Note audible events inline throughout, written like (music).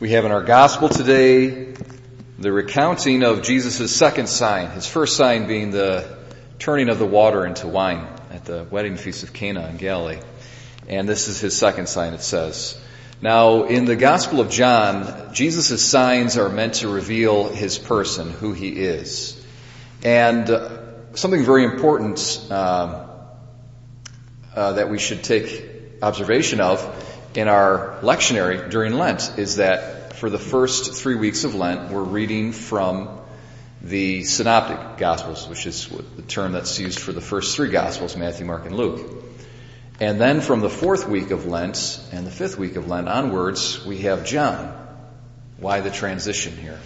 We have in our gospel today the recounting of Jesus' second sign, his first sign being the turning of the water into wine at the wedding feast of Cana in Galilee. And this is his second sign, it says. Now, in the Gospel of John, Jesus' signs are meant to reveal his person, who he is. And uh, something very important uh, uh, that we should take observation of in our lectionary during Lent is that for the first three weeks of Lent, we're reading from the Synoptic Gospels, which is the term that's used for the first three Gospels, Matthew, Mark, and Luke. And then from the fourth week of Lent and the fifth week of Lent onwards, we have John. Why the transition here?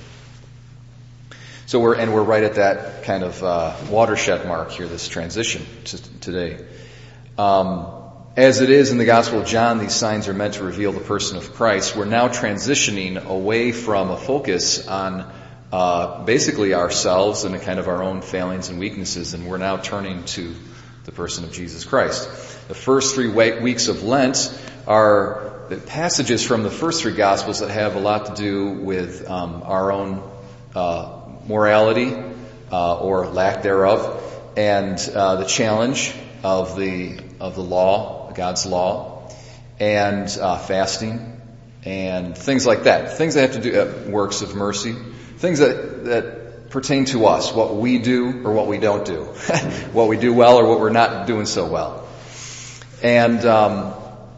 So we're, and we're right at that kind of uh, watershed mark here, this transition to today. Um, as it is in the Gospel of John, these signs are meant to reveal the person of Christ. We're now transitioning away from a focus on uh, basically ourselves and kind of our own failings and weaknesses, and we're now turning to the person of Jesus Christ. The first three weeks of Lent are the passages from the first three Gospels that have a lot to do with um, our own uh, morality uh, or lack thereof, and uh, the challenge of the of the law God's law, and uh, fasting, and things like that. Things that have to do uh, works of mercy, things that that pertain to us, what we do or what we don't do, (laughs) what we do well or what we're not doing so well. And um,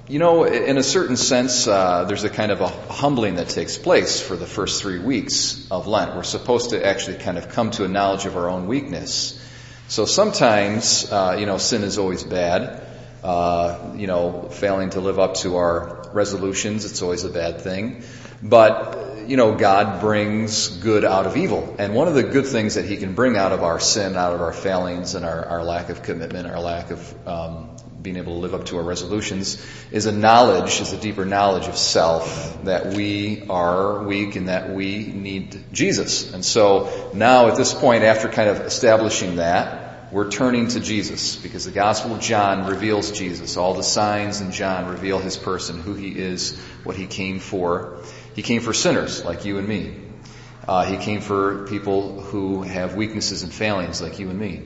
you know, in a certain sense, uh, there's a kind of a humbling that takes place for the first three weeks of Lent. We're supposed to actually kind of come to a knowledge of our own weakness. So sometimes, uh, you know, sin is always bad uh, you know, failing to live up to our resolutions. It's always a bad thing. But, you know, God brings good out of evil. And one of the good things that He can bring out of our sin, out of our failings and our, our lack of commitment, our lack of um, being able to live up to our resolutions, is a knowledge, is a deeper knowledge of self that we are weak and that we need Jesus. And so now at this point, after kind of establishing that, we're turning to Jesus because the Gospel of John reveals Jesus. All the signs in John reveal his person, who he is, what he came for. He came for sinners like you and me. Uh, he came for people who have weaknesses and failings like you and me.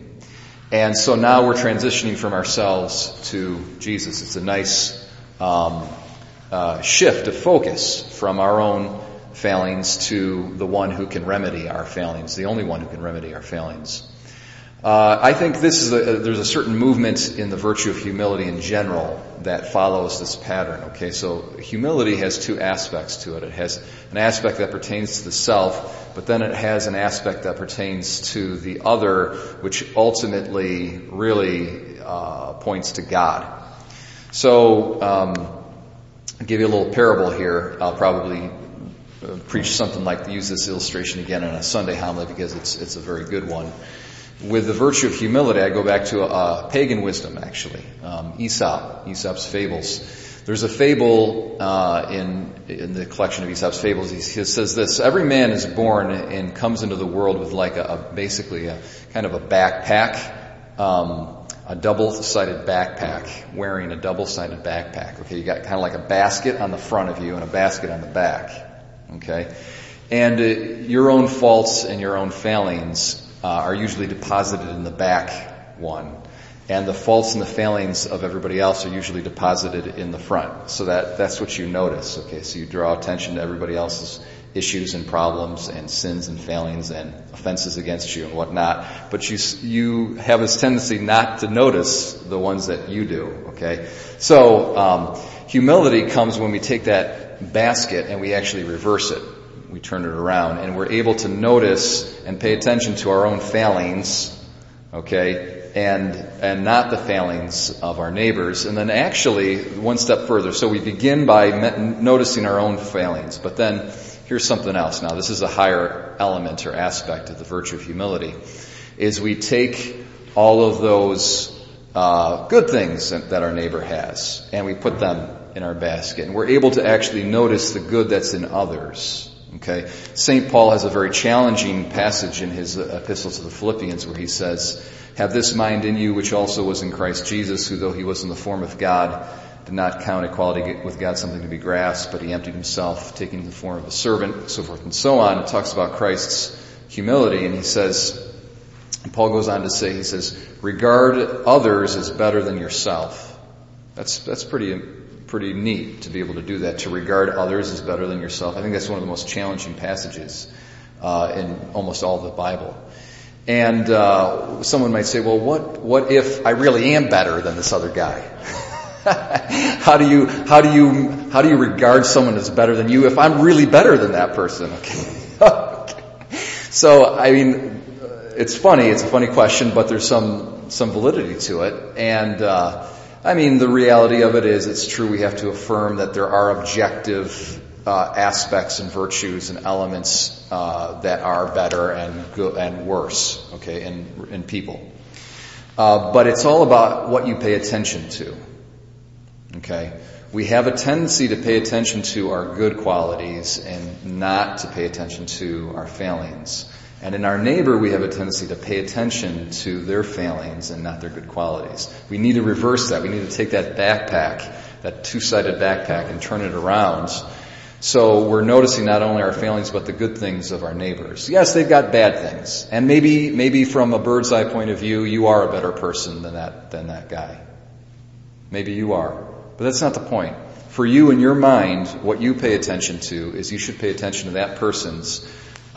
And so now we're transitioning from ourselves to Jesus. It's a nice um, uh, shift of focus from our own failings to the one who can remedy our failings, the only one who can remedy our failings. Uh, I think this is a, there's a certain movement in the virtue of humility in general that follows this pattern. Okay, so humility has two aspects to it. It has an aspect that pertains to the self, but then it has an aspect that pertains to the other, which ultimately really uh, points to God. So, um, I'll give you a little parable here. I'll probably uh, preach something like use this illustration again in a Sunday homily because it's it's a very good one with the virtue of humility, I go back to a, pagan wisdom, actually. Um, Aesop, Aesop's fables. There's a fable uh, in in the collection of Aesop's fables. He, he, says this: Every man is born and comes into the world with like a, a basically a kind of a backpack, um, a double-sided backpack, wearing a double-sided backpack. Okay, you got kind of like a basket on the front of you and a basket on the back. Okay, and uh, your own faults and your own failings uh, are usually deposited in the back one. And the faults and the failings of everybody else are usually deposited in the front. So that, that's what you notice. Okay, so you draw attention to everybody else's issues and problems and sins and failings and offenses against you and whatnot. But you, you have this tendency not to notice the ones that you do. Okay? So, um, humility comes when we take that basket and we actually reverse it we turn it around and we're able to notice and pay attention to our own failings, okay, and, and not the failings of our neighbors. And then actually, one step further. So we begin by noticing our own failings, but then here's something else. Now, this is a higher element or aspect of the virtue of humility, is we take all of those uh, good things that our neighbor has, and we put them in our basket. And we're able to actually notice the good that's in others. Okay. St. Paul has a very challenging passage in his epistle to the Philippians where he says, have this mind in you which also was in Christ Jesus, who though he was in the form of God, did not count equality with God something to be grasped, but he emptied himself, taking the form of a servant, so forth and so on. It talks about Christ's humility, and he says, and Paul goes on to say, he says, regard others as better than yourself. That's, that's pretty, pretty neat to be able to do that, to regard others as better than yourself. I think that's one of the most challenging passages uh, in almost all the Bible. And uh, someone might say, well, what, what if I really am better than this other guy? (laughs) how do you, how do you, how do you regard someone as better than you if I'm really better than that person? (laughs) Okay. so, I mean, it's funny, it's a funny question, but there's some, some validity to it. And, uh, I mean, the reality of it is it's true we have to affirm that there are objective uh, aspects and virtues and elements uh, that are better and and worse, okay, in, in people. Uh, but it's all about what you pay attention to. Okay? We have a tendency to pay attention to our good qualities and not to pay attention to our failings. And in our neighbor, we have a tendency to pay attention to their failings and not their good qualities. We need to reverse that. We need to take that backpack, that two-sided backpack, and turn it around. So we're noticing not only our failings, but the good things of our neighbors. Yes, they've got bad things. And maybe, maybe from a bird's eye point of view, you are a better person than that, than that guy. Maybe you are. But that's not the point. For you in your mind, what you pay attention to is you should pay attention to that person's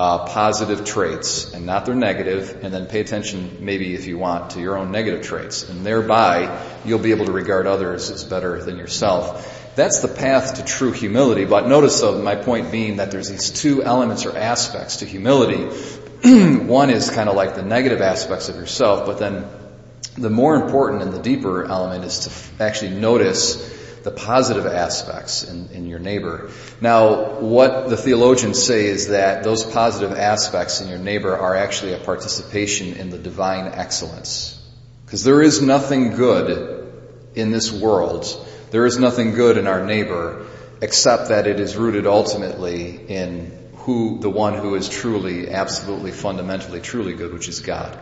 uh, positive traits and not their negative, and then pay attention, maybe if you want, to your own negative traits. And thereby, you'll be able to regard others as better than yourself. That's the path to true humility. But notice, though, my point being that there's these two elements or aspects to humility. (clears throat) One is kind of like the negative aspects of yourself, but then the more important and the deeper element is to actually notice the positive aspects in, in, your neighbor. Now, what the theologians say is that those positive aspects in your neighbor are actually a participation in the divine excellence. Because there is nothing good in this world, there is nothing good in our neighbor, except that it is rooted ultimately in who, the one who is truly, absolutely, fundamentally, truly good, which is God.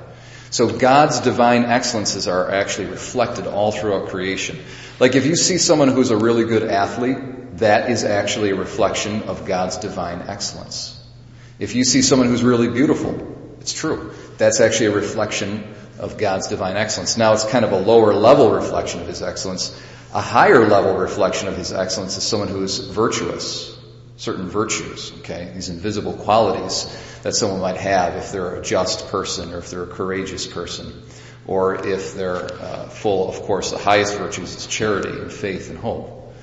So God's divine excellences are actually reflected all throughout creation. Like if you see someone who's a really good athlete, that is actually a reflection of God's divine excellence. If you see someone who's really beautiful, it's true. That's actually a reflection of God's divine excellence. Now it's kind of a lower level reflection of His excellence. A higher level reflection of His excellence is someone who is virtuous, certain virtues, okay? These invisible qualities that someone might have if they're a just person or if they're a courageous person or if they're uh, full, of course, the highest virtues is charity and faith and hope.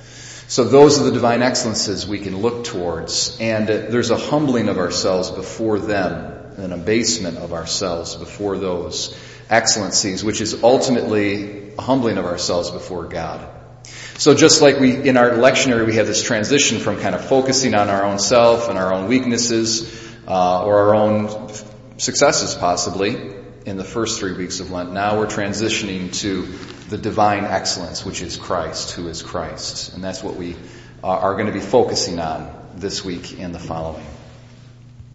So those are the divine excellences we can look towards and there's a humbling of ourselves before them, an abasement of ourselves before those excellencies, which is ultimately a humbling of ourselves before God. So just like we, in our lectionary, we have this transition from kind of focusing on our own self and our own weaknesses, uh, or our own successes possibly in the first three weeks of Lent. Now we're transitioning to the divine excellence, which is Christ, who is Christ. And that's what we uh, are going to be focusing on this week and the following.